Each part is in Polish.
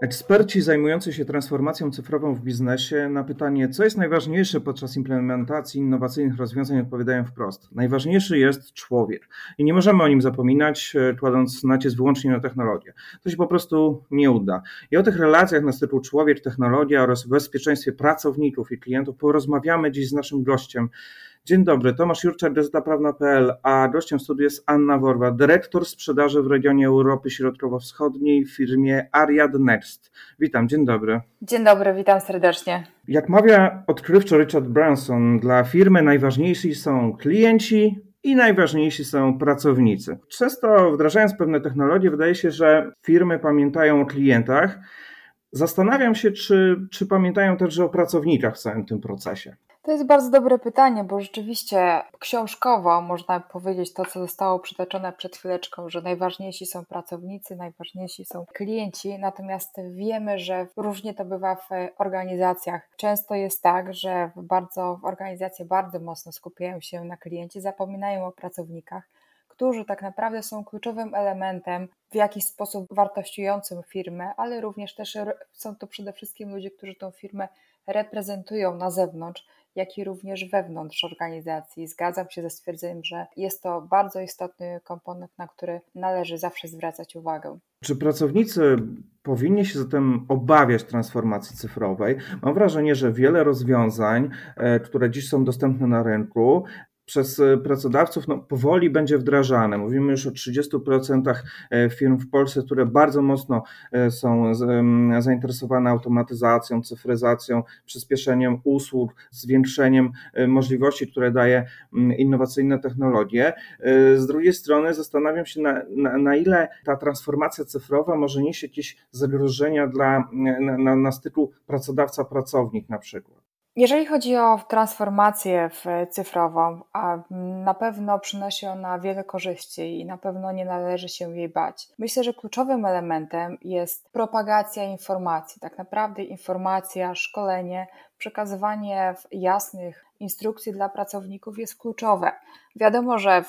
Eksperci zajmujący się transformacją cyfrową w biznesie na pytanie, co jest najważniejsze podczas implementacji innowacyjnych rozwiązań, odpowiadają wprost. Najważniejszy jest człowiek i nie możemy o nim zapominać, e, kładąc nacisk wyłącznie na technologię. To się po prostu nie uda. I o tych relacjach na stylu człowiek, technologia oraz bezpieczeństwie pracowników i klientów porozmawiamy dziś z naszym gościem. Dzień dobry, Tomasz Jurczak, gazetaprawna.pl, a gościem studiu jest Anna Worwa, dyrektor sprzedaży w regionie Europy Środkowo-Wschodniej w firmie Ariad Next. Witam, dzień dobry. Dzień dobry, witam serdecznie. Jak mawia odkrywczo Richard Branson, dla firmy najważniejsi są klienci, i najważniejsi są pracownicy. Często wdrażając pewne technologie, wydaje się, że firmy pamiętają o klientach. Zastanawiam się, czy, czy pamiętają także o pracownikach w całym tym procesie. To jest bardzo dobre pytanie, bo rzeczywiście książkowo można powiedzieć to, co zostało przytoczone przed chwileczką, że najważniejsi są pracownicy, najważniejsi są klienci, natomiast wiemy, że różnie to bywa w organizacjach. Często jest tak, że bardzo, organizacje bardzo mocno skupiają się na kliencie, zapominają o pracownikach którzy tak naprawdę są kluczowym elementem w jakiś sposób wartościującym firmę, ale również też są to przede wszystkim ludzie, którzy tą firmę reprezentują na zewnątrz jak i również wewnątrz organizacji. Zgadzam się ze stwierdzeniem, że jest to bardzo istotny komponent, na który należy zawsze zwracać uwagę. Czy pracownicy powinni się zatem obawiać transformacji cyfrowej? Mam wrażenie, że wiele rozwiązań, e, które dziś są dostępne na rynku, przez e, pracodawców no, powoli będzie wdrażane. Mówimy już o 30% e, firm w Polsce, które bardzo mocno e, są zainteresowane automatyzacją, cyfryzacją, przyspieszeniem usług, zwiększeniem możliwości, które daje innowacyjne technologie. Z drugiej strony zastanawiam się, na, na, na ile ta transformacja cyfrowa może nieść jakieś zagrożenia dla, na, na styku pracodawca-pracownik na przykład. Jeżeli chodzi o transformację cyfrową, na pewno przynosi ona wiele korzyści i na pewno nie należy się jej bać. Myślę, że kluczowym elementem jest propagacja informacji, tak naprawdę informacja, szkolenie, przekazywanie jasnych instrukcji dla pracowników jest kluczowe. Wiadomo, że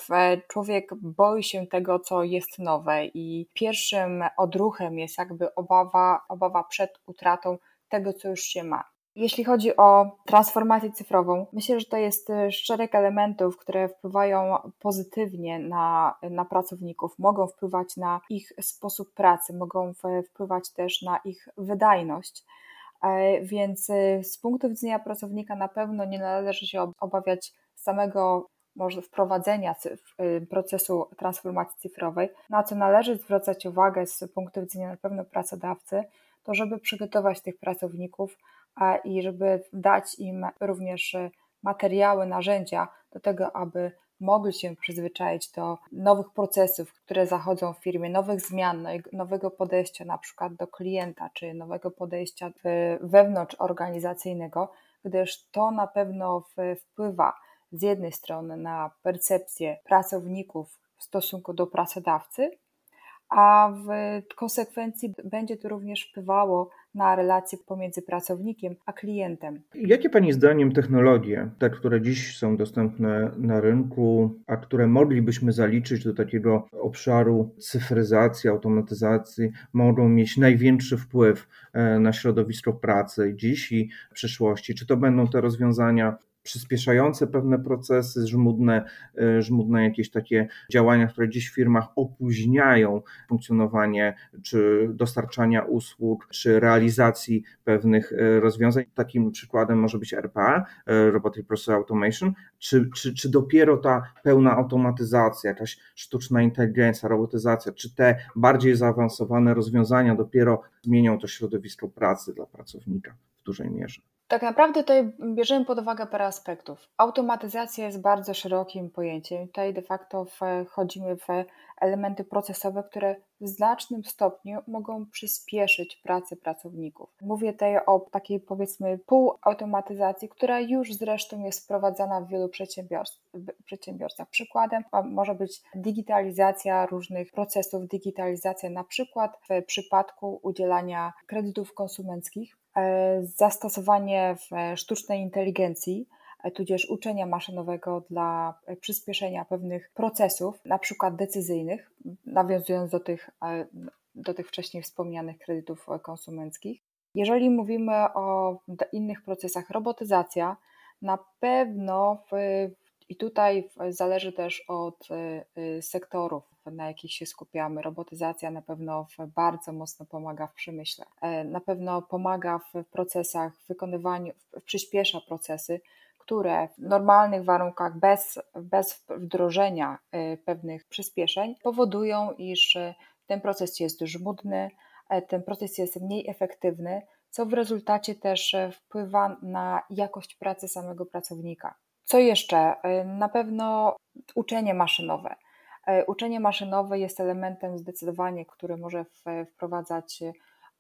człowiek boi się tego, co jest nowe, i pierwszym odruchem jest jakby obawa, obawa przed utratą tego, co już się ma. Jeśli chodzi o transformację cyfrową, myślę, że to jest y, szereg elementów, które wpływają pozytywnie na, na pracowników, mogą wpływać na ich sposób pracy, mogą wpływać też na ich wydajność. E, więc y, z punktu widzenia pracownika na pewno nie należy się obawiać samego może wprowadzenia procesu transformacji cyfrowej, na co należy zwracać uwagę z punktu widzenia na pewno pracodawcy, to żeby przygotować tych pracowników i żeby dać im również e, materiały, narzędzia do tego, aby mogli się przyzwyczaić do nowych procesów, które zachodzą w firmie, nowych zmian, no nowego podejścia na przykład do klienta, czy nowego podejścia wewnątrz organizacyjnego, gdyż to na pewno wpływa z jednej strony na percepcję pracowników w stosunku do pracodawcy, a w konsekwencji będzie to również wpływało na relacje pomiędzy pracownikiem a klientem. Jakie Pani zdaniem technologie, te, które dziś są dostępne na rynku, a które moglibyśmy zaliczyć do takiego obszaru cyfryzacji, automatyzacji, mogą mieć największy wpływ e, na środowisko pracy dziś i w przyszłości? Czy to będą te rozwiązania przyspieszające pewne procesy, żmudne, e, żmudne jakieś takie działania, które dziś w firmach opóźniają funkcjonowanie czy dostarczania usług, czy realizacji pewnych e, rozwiązań. Takim przykładem może być RPA, e, Robotic Process Automation, czy, czy, czy dopiero ta pełna automatyzacja, jakaś sztuczna inteligencja, robotyzacja, czy te bardziej zaawansowane rozwiązania dopiero zmienią to środowisko pracy dla pracownika w dużej mierze. Tak naprawdę tutaj bierzemy pod uwagę parę aspektów. Automatyzacja jest bardzo szerokim pojęciem. Tutaj de facto wchodzimy w elementy procesowe, które w znacznym stopniu mogą przyspieszyć pracę pracowników. Mówię tutaj o takiej powiedzmy półautomatyzacji, która już zresztą jest wprowadzana w wielu przedsiębiorstwach. Przykładem może być digitalizacja różnych procesów, digitalizacja na przykład w przypadku udzielania kredytów konsumenckich E, zastosowanie sztucznej inteligencji, tudzież uczenia maszynowego dla e, przyspieszenia pewnych procesów, na przykład decyzyjnych, nawiązując do tych do tych wcześniej wspomnianych kredytów konsumenckich. Jeżeli mówimy o innych procesach, robotyzacja na pewno w, i tutaj zależy też od sektorów, na jakich się skupiamy. Robotyzacja na pewno bardzo mocno pomaga w przemyśle. Na pewno pomaga w procesach, wykonywaniu, przyspiesza procesy, które w normalnych warunkach, bez, bez wdrożenia y, pewnych przyspieszeń, powodują, iż y, ten proces jest żmudny, e, ten proces jest mniej efektywny, co w rezultacie też y, wpływa na jakość pracy samego pracownika. Co jeszcze? Na pewno uczenie maszynowe. E, uczenie maszynowe jest elementem zdecydowanie, który może wprowadzać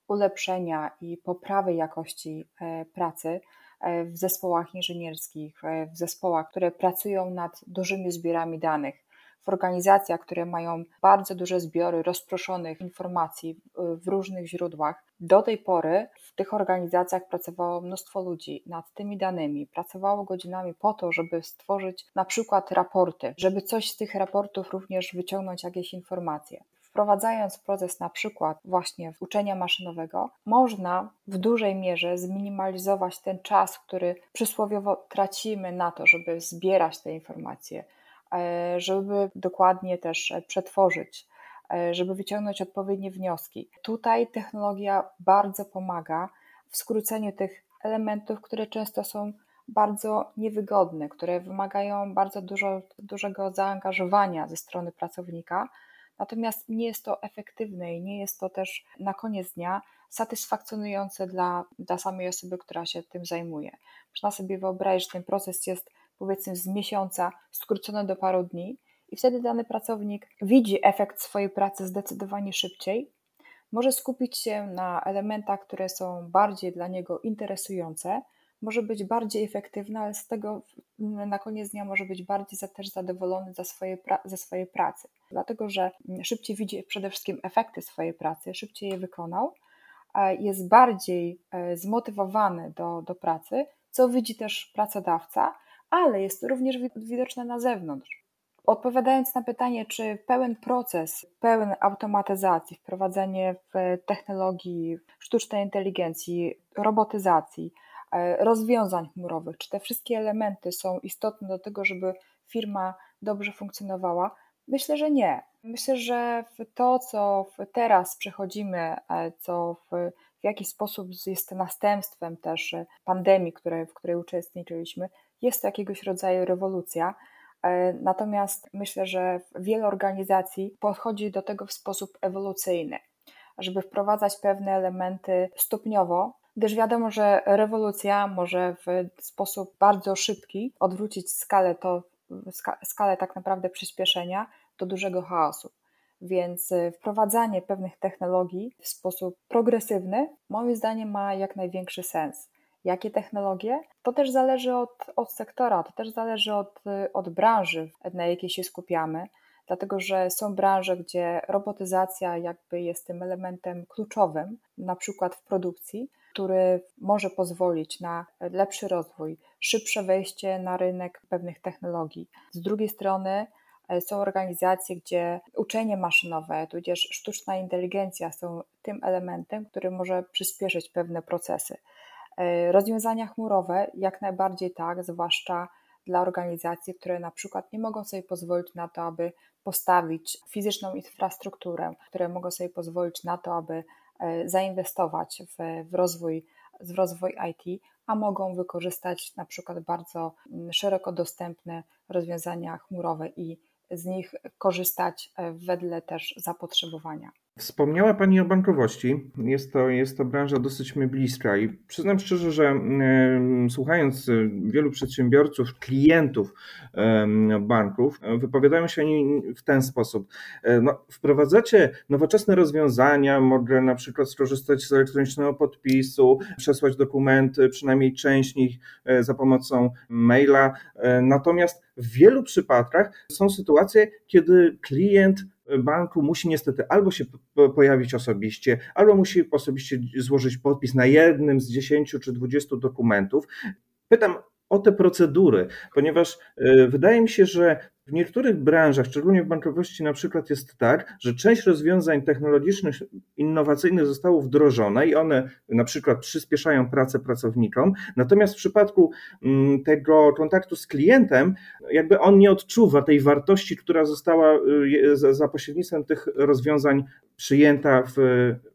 ulepszenia i poprawę jakości e, pracy. E, w zespołach inżynierskich, e, w zespołach, które pracują nad dużymi zbiorami danych, w organizacjach, które mają bardzo duże zbiory rozproszonych informacji w różnych źródłach. Do tej pory w tych organizacjach pracowało mnóstwo ludzi nad tymi danymi, pracowało godzinami po to, żeby stworzyć na przykład raporty, żeby coś z tych raportów również wyciągnąć jakieś informacje wprowadzając proces na przykład właśnie uczenia maszynowego, można w dużej mierze zminimalizować ten czas, który przysłowiowo tracimy na to, żeby zbierać te informacje, e, żeby dokładnie też przetworzyć, e, żeby wyciągnąć odpowiednie wnioski. Tutaj technologia bardzo pomaga w skróceniu tych elementów, które często są bardzo niewygodne, które wymagają bardzo dużo, dużego zaangażowania ze strony pracownika, Natomiast nie jest to efektywne i nie jest to też na koniec dnia satysfakcjonujące dla, dla samej osoby, która się tym zajmuje. Można sobie wyobrazić, że ten proces jest powiedzmy z miesiąca skrócony do paru dni i wtedy dany pracownik widzi efekt swojej pracy zdecydowanie szybciej, może skupić się na elementach, które są bardziej dla niego interesujące, może być bardziej efektywny, ale z tego na koniec dnia może być bardziej też zadowolony za swoje, ze swojej pracy. Dlatego, że szybciej widzi przede wszystkim efekty swojej pracy, szybciej je wykonał, jest bardziej e, zmotywowany do, do pracy, co widzi też pracodawca, ale jest również widoczne na zewnątrz. Odpowiadając na pytanie, czy pełen proces, pełen automatyzacji, wprowadzenie w technologii sztucznej inteligencji, robotyzacji, E, rozwiązań chmurowych, czy te wszystkie elementy są istotne do tego, żeby firma dobrze funkcjonowała? Myślę, że nie. Myślę, że to, co teraz przechodzimy, co w, w jakiś sposób jest następstwem też pandemii, które, w której uczestniczyliśmy, jest to jakiegoś rodzaju rewolucja. E, natomiast myślę, że wiele organizacji podchodzi do tego w sposób ewolucyjny, żeby wprowadzać pewne elementy stopniowo, gdyż wiadomo, że rewolucja może w sposób bardzo szybki odwrócić skalę, to, skalę tak naprawdę przyspieszenia do dużego chaosu. Więc y, wprowadzanie pewnych technologii w sposób progresywny, moim zdaniem, ma jak największy sens. Jakie technologie? To też zależy od, od sektora, to też zależy od, y, od branży, na jakiej się skupiamy, dlatego że są branże, gdzie robotyzacja jakby jest tym elementem kluczowym, na przykład w produkcji, który może pozwolić na lepszy rozwój, szybsze wejście na rynek pewnych technologii. Z drugiej strony e, są organizacje, gdzie uczenie maszynowe, tudzież sztuczna inteligencja są tym elementem, który może przyspieszyć pewne procesy. E, rozwiązania chmurowe jak najbardziej tak, zwłaszcza dla organizacji, które na przykład nie mogą sobie pozwolić na to, aby postawić fizyczną infrastrukturę, które mogą sobie pozwolić na to, aby E, zainwestować w, w, rozwój, w rozwój IT, a mogą wykorzystać na przykład bardzo mm, szeroko dostępne rozwiązania chmurowe i z nich korzystać e, wedle też zapotrzebowania. Wspomniała Pani o bankowości. Jest to, jest to branża dosyć mi bliska i przyznam szczerze, że słuchając wielu przedsiębiorców, klientów banków, wypowiadają się oni w ten sposób. No, wprowadzacie nowoczesne rozwiązania, mogę na przykład skorzystać z elektronicznego podpisu, przesłać dokumenty, przynajmniej część nich za pomocą maila. Natomiast w wielu przypadkach są sytuacje, kiedy klient banku musi niestety albo się pojawić osobiście, albo musi osobiście złożyć podpis na jednym z 10 czy 20 dokumentów. Pytam o te procedury, ponieważ e, wydaje mi się, że W niektórych branżach, szczególnie w bankowości na przykład jest tak, że część rozwiązań technologicznych, innowacyjnych zostało wdrożone i one na przykład przyspieszają pracę pracownikom, natomiast w przypadku mm, tego kontaktu z klientem, jakby on nie odczuwa tej wartości, która została y, za pośrednictwem tych rozwiązań przyjęta w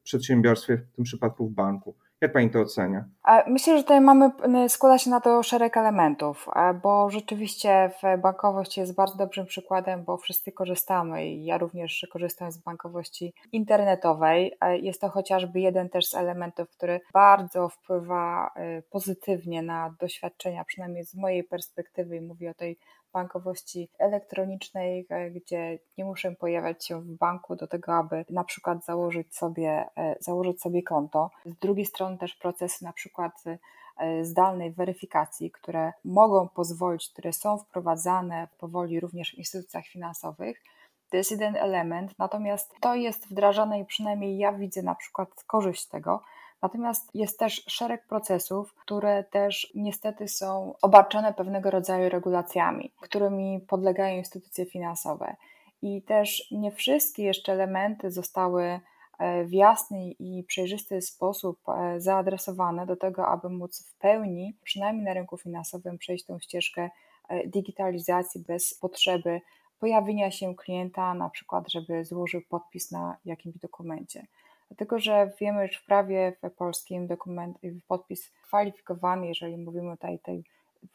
przedsiębiorstwie, w tym przypadku w banku. Jak pani to ocenia? Myślę, że tutaj mamy, składa się na to szereg elementów, bo rzeczywiście bankowość jest bardzo dobrym przykładem, bo wszyscy korzystamy i ja również korzystam z bankowości internetowej. Jest to chociażby jeden też z elementów, który bardzo wpływa y, pozytywnie na doświadczenia, przynajmniej z mojej perspektywy i mówię o tej bankowości elektronicznej, e, gdzie nie muszę pojawiać się w banku do tego, aby na przykład założyć sobie, e, założyć sobie konto. Z drugiej strony też procesy na przykład e, zdalnej weryfikacji, które mogą pozwolić, które są wprowadzane powoli również w instytucjach finansowych. To jest jeden element, natomiast to jest wdrażane i przynajmniej ja widzę na przykład korzyść tego, Natomiast jest też szereg procesów, które też niestety są obarczone pewnego rodzaju regulacjami, którymi podlegają instytucje finansowe. I też nie wszystkie jeszcze elementy zostały e, w jasny i przejrzysty sposób e, zaadresowane do tego, aby móc w pełni, przynajmniej na rynku finansowym, przejść tą ścieżkę e, digitalizacji bez potrzeby pojawienia się klienta, na przykład, żeby złożył podpis na jakimś dokumencie. Dlatego, że wiemy, że w prawie polskim dokument, podpis kwalifikowany, jeżeli mówimy o tej, tej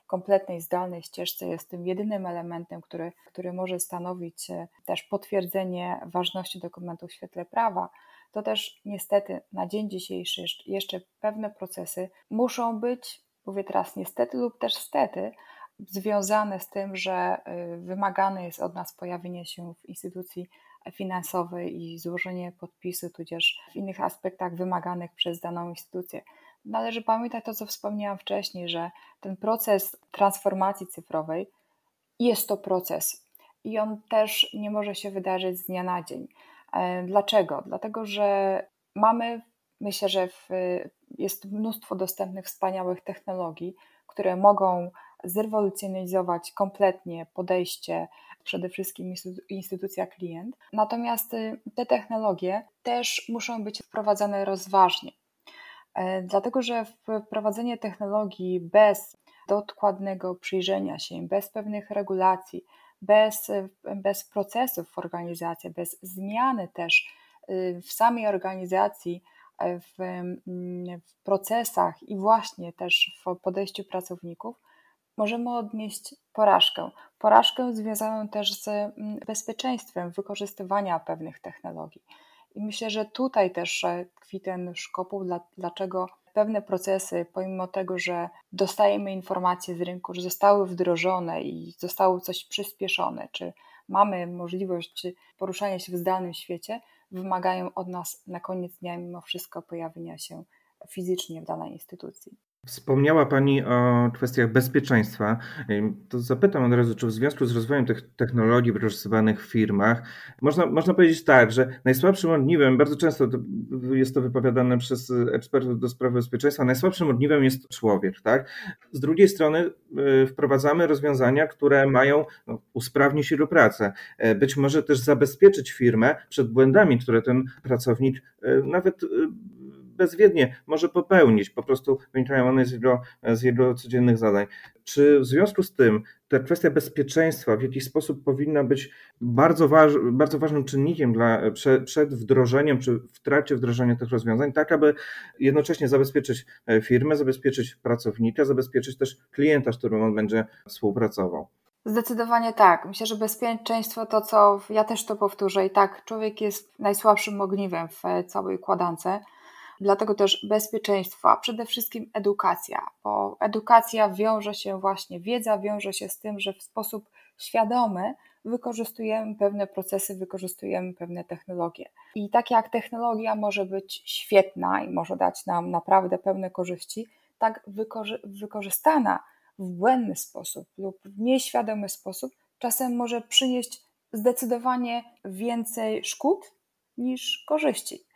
kompletnej zdalnej ścieżce, jest tym jedynym elementem, który, który może stanowić e, też potwierdzenie ważności dokumentu w świetle prawa, to też niestety na dzień dzisiejszy jeszcze pewne procesy muszą być, mówię teraz niestety lub też stety, związane z tym, że e, wymagane jest od nas pojawienie się w instytucji finansowej i złożenie podpisu, tudzież w innych aspektach wymaganych przez daną instytucję. Należy pamiętać to, co wspomniałam wcześniej, że ten proces transformacji cyfrowej jest to proces i on też nie może się wydarzyć z dnia na dzień. E, dlaczego? Dlatego, że mamy, myślę, że w, jest mnóstwo dostępnych wspaniałych technologii, które mogą zrewolucjonizować kompletnie podejście przede wszystkim instytucja klient. Natomiast y, te technologie też muszą być wprowadzane rozważnie, e, dlatego że wprowadzenie technologii bez dokładnego przyjrzenia się, bez pewnych regulacji, bez, bez procesów w organizacji, bez zmiany też y, w samej organizacji, e, w, mm, w procesach i właśnie też w podejściu pracowników, możemy odnieść porażkę. Porażkę związaną też z mm, bezpieczeństwem wykorzystywania pewnych technologii. I myślę, że tutaj też tkwi ten szkopuł, dlaczego pewne procesy, pomimo tego, że dostajemy informacje z rynku, że zostały wdrożone i zostało coś przyspieszone, czy mamy możliwość poruszania się w zdalnym świecie, wymagają od nas na koniec dnia mimo wszystko pojawienia się fizycznie w danej instytucji. Wspomniała Pani o kwestiach bezpieczeństwa. To zapytam od razu, czy w związku z rozwojem tych technologii wykorzystywanych w firmach, można, można powiedzieć tak, że najsłabszym ogniwem, bardzo często to jest to wypowiadane przez ekspertów do spraw bezpieczeństwa, najsłabszym ogniwem jest człowiek. Tak? Z drugiej strony y, wprowadzamy rozwiązania, które mają no, usprawnić jego pracę, e, być może też zabezpieczyć firmę przed błędami, które ten pracownik e, nawet y, bezwiednie może popełnić, po prostu wynikają one z jego, z jego codziennych zadań. Czy w związku z tym ta kwestia bezpieczeństwa w jakiś sposób powinna być bardzo, waż, bardzo ważnym czynnikiem dla, przed, przed wdrożeniem czy w trakcie wdrożenia tych rozwiązań, tak aby jednocześnie zabezpieczyć e, firmę, zabezpieczyć pracownika, zabezpieczyć też klienta, z którym on będzie współpracował? Zdecydowanie tak. Myślę, że bezpieczeństwo to, co ja też to powtórzę, i tak, człowiek jest najsłabszym ogniwem w całej układance. Dlatego też bezpieczeństwo, a przede wszystkim edukacja, bo edukacja wiąże się właśnie, wiedza wiąże się z tym, że w sposób świadomy wykorzystujemy pewne procesy, wykorzystujemy pewne technologie. I tak jak technologia może być świetna i może dać nam naprawdę pewne korzyści, tak wykorzy wykorzystana w błędny sposób lub w nieświadomy sposób czasem może przynieść zdecydowanie więcej szkód niż korzyści.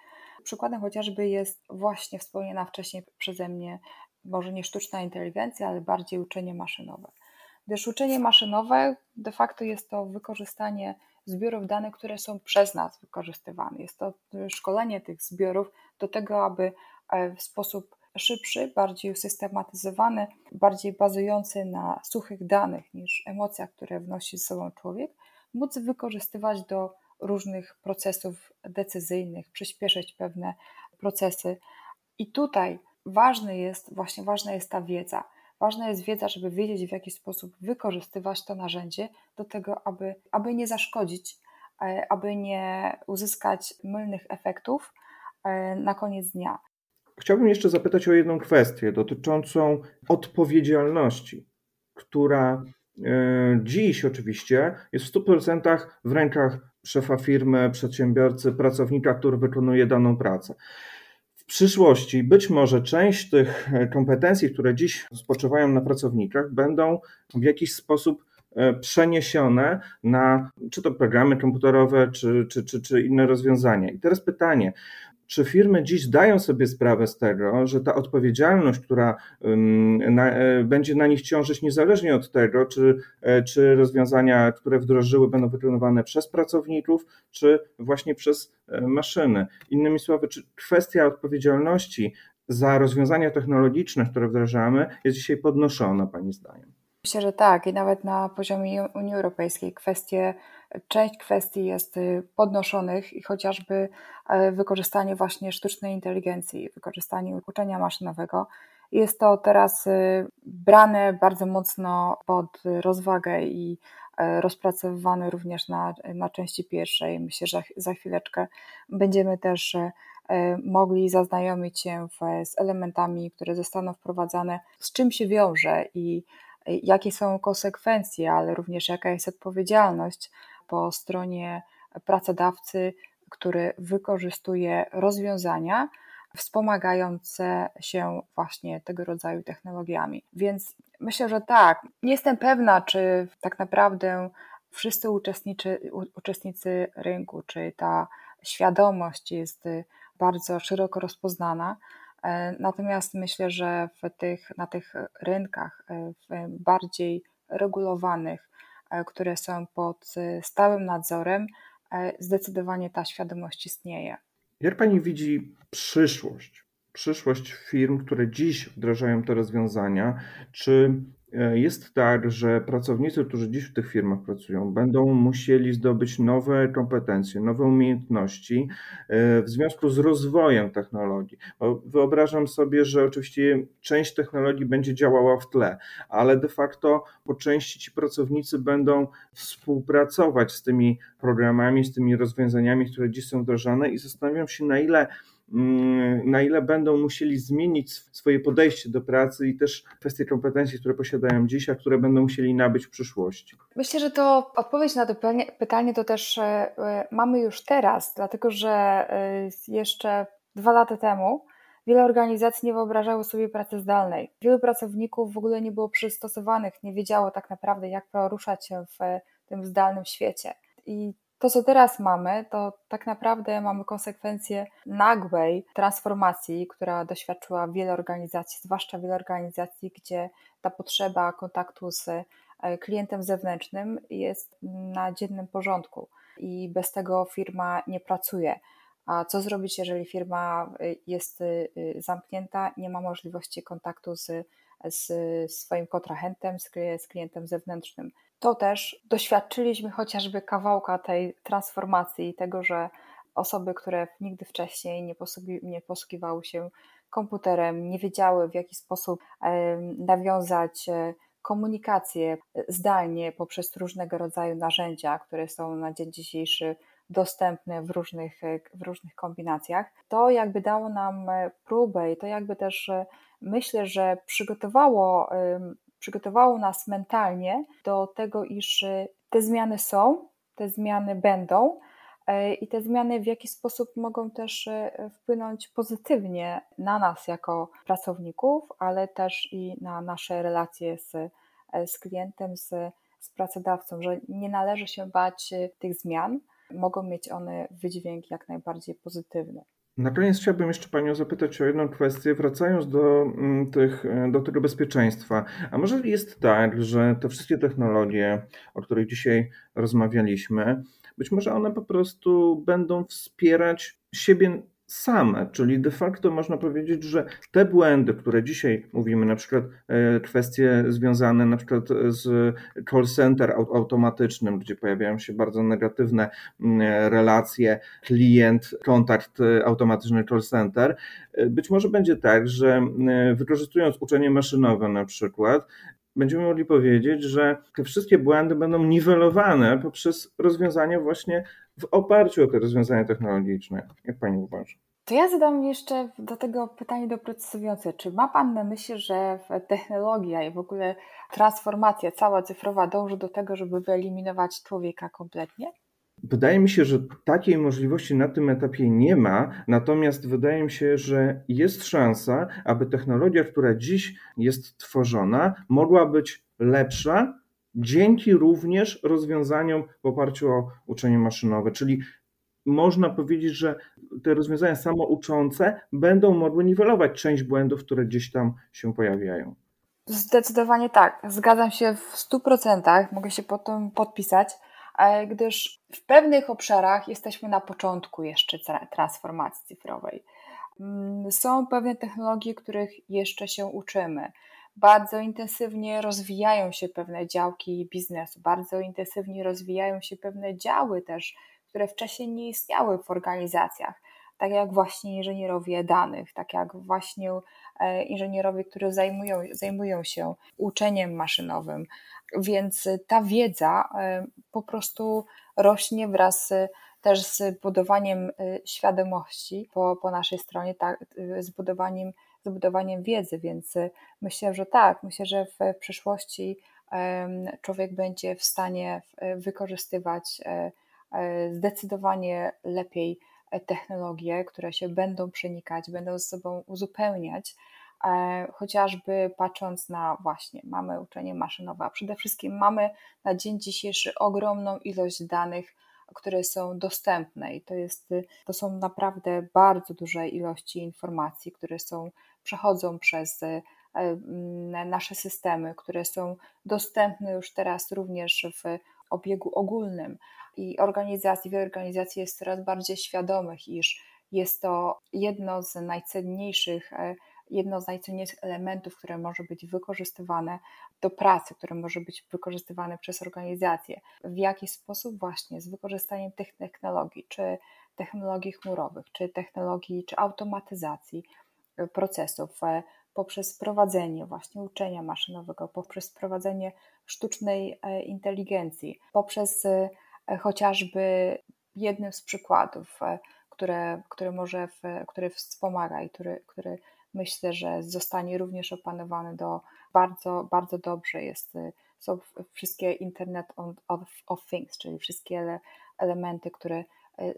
Przykładem chociażby jest właśnie wspomniana wcześniej przeze mnie, może nie sztuczna inteligencja, ale bardziej uczenie maszynowe. gdyż uczenie maszynowe de facto jest to wykorzystanie zbiorów danych, które są przez nas wykorzystywane. Jest to szkolenie tych zbiorów do tego, aby w sposób szybszy, bardziej usystematyzowany, bardziej bazujący na suchych danych niż emocjach, które wnosi z sobą człowiek, móc wykorzystywać do różnych procesów decyzyjnych, przyspieszyć pewne procesy. I tutaj ważny jest, właśnie ważna jest ta wiedza. Ważna jest wiedza, żeby wiedzieć, w jaki sposób wykorzystywać to narzędzie do tego, aby, aby nie zaszkodzić, e, aby nie uzyskać mylnych efektów e, na koniec dnia. Chciałbym jeszcze zapytać o jedną kwestię dotyczącą odpowiedzialności, która e, dziś oczywiście jest w 100% w rękach szefa firmy, przedsiębiorcy, pracownika, który wykonuje daną pracę. W przyszłości być może część tych kompetencji, które dziś spoczywają na pracownikach, będą w jakiś sposób e, przeniesione na czy to programy komputerowe, czy, czy, czy, czy inne rozwiązania. I teraz pytanie, czy firmy dziś zdają sobie sprawę z tego, że ta odpowiedzialność, która na, e, będzie na nich ciążyć niezależnie od tego, czy, e, czy rozwiązania, które wdrożyły, będą wykonywane przez pracowników, czy właśnie przez e, maszyny. Innymi słowy, czy kwestia odpowiedzialności za rozwiązania technologiczne, które wdrażamy, jest dzisiaj podnoszona, Pani zdaniem? Myślę, że tak i nawet na poziomie Unii Europejskiej kwestie, część kwestii jest y, podnoszonych i chociażby e, wykorzystanie właśnie sztucznej inteligencji, wykorzystanie uczenia maszynowego jest to teraz y, brane bardzo mocno pod rozwagę i e, rozpracowywane również na, na części pierwszej. Myślę, że za chwileczkę będziemy też e, mogli zaznajomić się z elementami, które zostaną wprowadzane, z czym się wiąże i jakie są konsekwencje, ale również jaka jest odpowiedzialność po stronie pracodawcy, który wykorzystuje rozwiązania wspomagające się właśnie tego rodzaju technologiami. Więc myślę, że tak. Nie jestem pewna, czy tak naprawdę wszyscy uczestnicy, rynku, czy ta świadomość jest bardzo szeroko rozpoznana, E, natomiast myślę, że w tych, na tych rynkach e, bardziej regulowanych, które są pod stałym nadzorem, zdecydowanie ta świadomość istnieje. Jak Pani widzi przyszłość? Przyszłość firm, które dziś wdrażają te rozwiązania, czy E, jest tak, że pracownicy, którzy dziś w tych firmach pracują, będą musieli zdobyć nowe kompetencje, nowe umiejętności e, w związku z rozwojem technologii. Wyobrażam sobie, że oczywiście część technologii będzie działała w tle, ale de facto po części ci pracownicy będą współpracować z tymi programami, z tymi rozwiązaniami, które dziś są wdrażane i zastanawiam się, na ile na ile będą musieli zmienić swoje podejście do pracy i też kwestie kompetencji, które posiadają dziś, a które będą musieli nabyć w przyszłości? Myślę, że to odpowiedź na to pytanie to też e, e, mamy już teraz, dlatego że e, jeszcze dwa lata temu wiele organizacji nie wyobrażało sobie pracy zdalnej. Wielu pracowników w ogóle nie było przystosowanych, nie wiedziało tak naprawdę, jak poruszać się w tym zdalnym świecie. I to, co teraz mamy, to tak naprawdę mamy konsekwencje nagłej transformacji, która doświadczyła wiele organizacji, zwłaszcza wiele organizacji, gdzie ta potrzeba kontaktu z e, klientem zewnętrznym jest na dziennym porządku i bez tego firma nie pracuje. A co zrobić, jeżeli firma e, jest e, zamknięta, nie ma możliwości kontaktu z, z swoim kontrahentem, z klientem zewnętrznym? to też doświadczyliśmy chociażby kawałka tej transformacji tego, że osoby, które nigdy wcześniej nie, posługi, nie posługiwały się komputerem, nie wiedziały w jaki sposób nawiązać e, komunikację zdalnie poprzez różnego rodzaju narzędzia, które są na dzień dzisiejszy dostępne w różnych, e, w różnych kombinacjach, to jakby dało nam e, próbę i to jakby też myślę, że przygotowało przygotowało nas mentalnie do tego, iż y, te zmiany są, te zmiany będą y, i te zmiany w jakiś sposób mogą też y, wpłynąć pozytywnie na nas jako pracowników, ale też i na nasze relacje z, z klientem, z, z pracodawcą, że nie należy się bać tych zmian. Mogą mieć one wydźwięk jak najbardziej pozytywny. Na koniec chciałbym jeszcze Panią zapytać o jedną kwestię, wracając do, mm, tych, do tego bezpieczeństwa. A może jest tak, że te wszystkie technologie, o których dzisiaj rozmawialiśmy, być może one po prostu będą wspierać siebie same, czyli de facto można powiedzieć, że te błędy, które dzisiaj mówimy, na przykład e, kwestie związane na przykład z call center automatycznym, gdzie pojawiają się bardzo negatywne mm, relacje klient, kontakt e, automatyczny call center, e, być może będzie tak, że wykorzystując uczenie maszynowe na przykład, będziemy mogli powiedzieć, że te wszystkie błędy będą niwelowane poprzez rozwiązania właśnie w oparciu o te rozwiązania technologiczne. Jak Pani uważa? To ja zadam jeszcze do tego pytanie doprecyzowujące. Czy ma Pan na myśli, że technologia i w ogóle transformacja cała cyfrowa dąży do tego, żeby wyeliminować człowieka kompletnie? Wydaje mi się, że takiej możliwości na tym etapie nie ma, natomiast wydaje mi się, że jest szansa, aby technologia, która dziś jest tworzona, mogła być lepsza dzięki również rozwiązaniom w oparciu o uczenie maszynowe, czyli można powiedzieć, że te rozwiązania samouczące będą mogły niwelować część błędów, które gdzieś tam się pojawiają. Zdecydowanie tak. Zgadzam się w 100%. Mogę się pod tym podpisać, gdyż w pewnych obszarach jesteśmy na początku jeszcze transformacji cyfrowej. Mm, są pewne technologie, których jeszcze się uczymy. Bardzo intensywnie rozwijają się pewne działki biznesu, bardzo intensywnie rozwijają się pewne działy też które wcześniej nie istniały w organizacjach, tak jak właśnie inżynierowie danych, tak jak właśnie e, inżynierowie, którzy zajmują, zajmują się uczeniem maszynowym. Więc ta wiedza e, po prostu rośnie wraz też z budowaniem e, świadomości po, po naszej stronie, tak, z budowaniem, z budowaniem wiedzy, więc myślę, że tak, myślę, że w przyszłości człowiek będzie w stanie wykorzystywać E, zdecydowanie lepiej e, technologie, które się będą przenikać, będą ze sobą uzupełniać, e, chociażby patrząc na właśnie, mamy uczenie maszynowe, a przede wszystkim mamy na dzień dzisiejszy ogromną ilość danych, które są dostępne i to, jest, to są naprawdę bardzo duże ilości informacji, które są, przechodzą przez nasze systemy, które są dostępne już teraz również w obiegu ogólnym i organizacji, wiele organizacji jest coraz bardziej świadomych, iż jest to jedno z najcenniejszych, e, jedno z najcenniejszych elementów, które może być wykorzystywane do pracy, które może być wykorzystywane przez organizacje. W jaki sposób właśnie z wykorzystaniem tych technologii, czy technologii chmurowych, czy technologii, czy automatyzacji e, procesów, e, poprzez prowadzenie właśnie uczenia maszynowego, poprzez prowadzenie sztucznej inteligencji, poprzez chociażby jednym z przykładów, e, które, które może, który wspomaga i który, który myślę, że zostanie również opanowany do bardzo, bardzo dobrze jest, e, są wszystkie Internet of, of Things, czyli wszystkie ele, elementy, które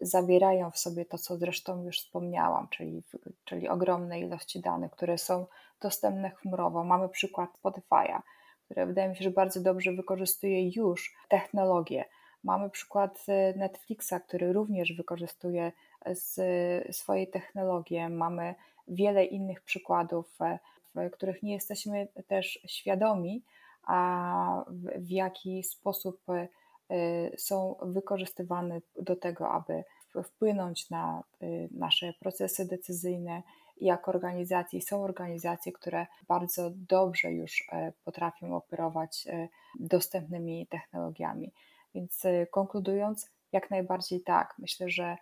zawierają w sobie to, co zresztą już wspomniałam, czyli, czyli ogromne ilości danych, które są dostępne chmurowo. Mamy przykład Spotify'a, które wydaje mi się, że bardzo dobrze wykorzystuje już technologię Mamy przykład y, Netflixa, który również wykorzystuje y, swoje technologie. Mamy wiele innych przykładów, e, w których nie jesteśmy też świadomi, a w jaki sposób y, są wykorzystywane do tego, aby wpłynąć na nasze procesy decyzyjne. I jako organizacje są organizacje, które bardzo dobrze już e, potrafią operować e, dostępnymi technologiami. Więc y, konkludując, jak najbardziej tak. Myślę, że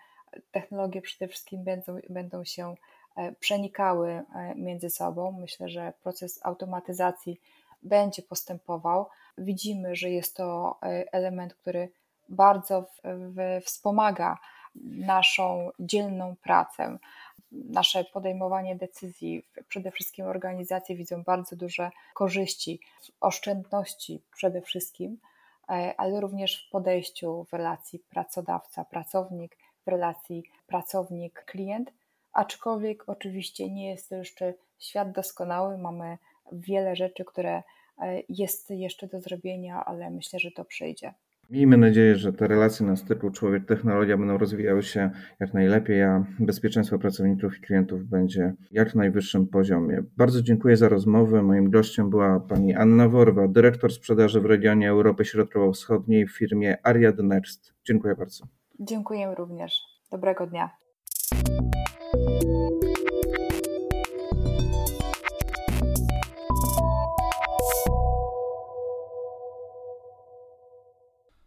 technologie przede wszystkim będą, będą się e, przenikały e, między sobą. Myślę, że proces automatyzacji będzie postępował. Widzimy, że jest to e, element, który bardzo w, w, wspomaga naszą dzielną pracę, nasze podejmowanie decyzji. Przede wszystkim organizacje widzą bardzo duże korzyści, oszczędności przede wszystkim ale również w podejściu w relacji pracodawca-pracownik, w relacji pracownik-klient. Aczkolwiek oczywiście nie jest to jeszcze świat doskonały, mamy wiele rzeczy, które e, jest jeszcze do zrobienia, ale myślę, że to przyjdzie. Miejmy nadzieję, że te relacje na styku człowiek-technologia będą rozwijały się jak najlepiej, a bezpieczeństwo pracowników i klientów będzie jak najwyższym poziomie. Bardzo dziękuję za rozmowę. Moim gościem była pani Anna Worwa, dyrektor sprzedaży w regionie Europy Środkowo-Wschodniej w firmie Ariad Next. Dziękuję bardzo. Dziękuję również. Dobrego dnia.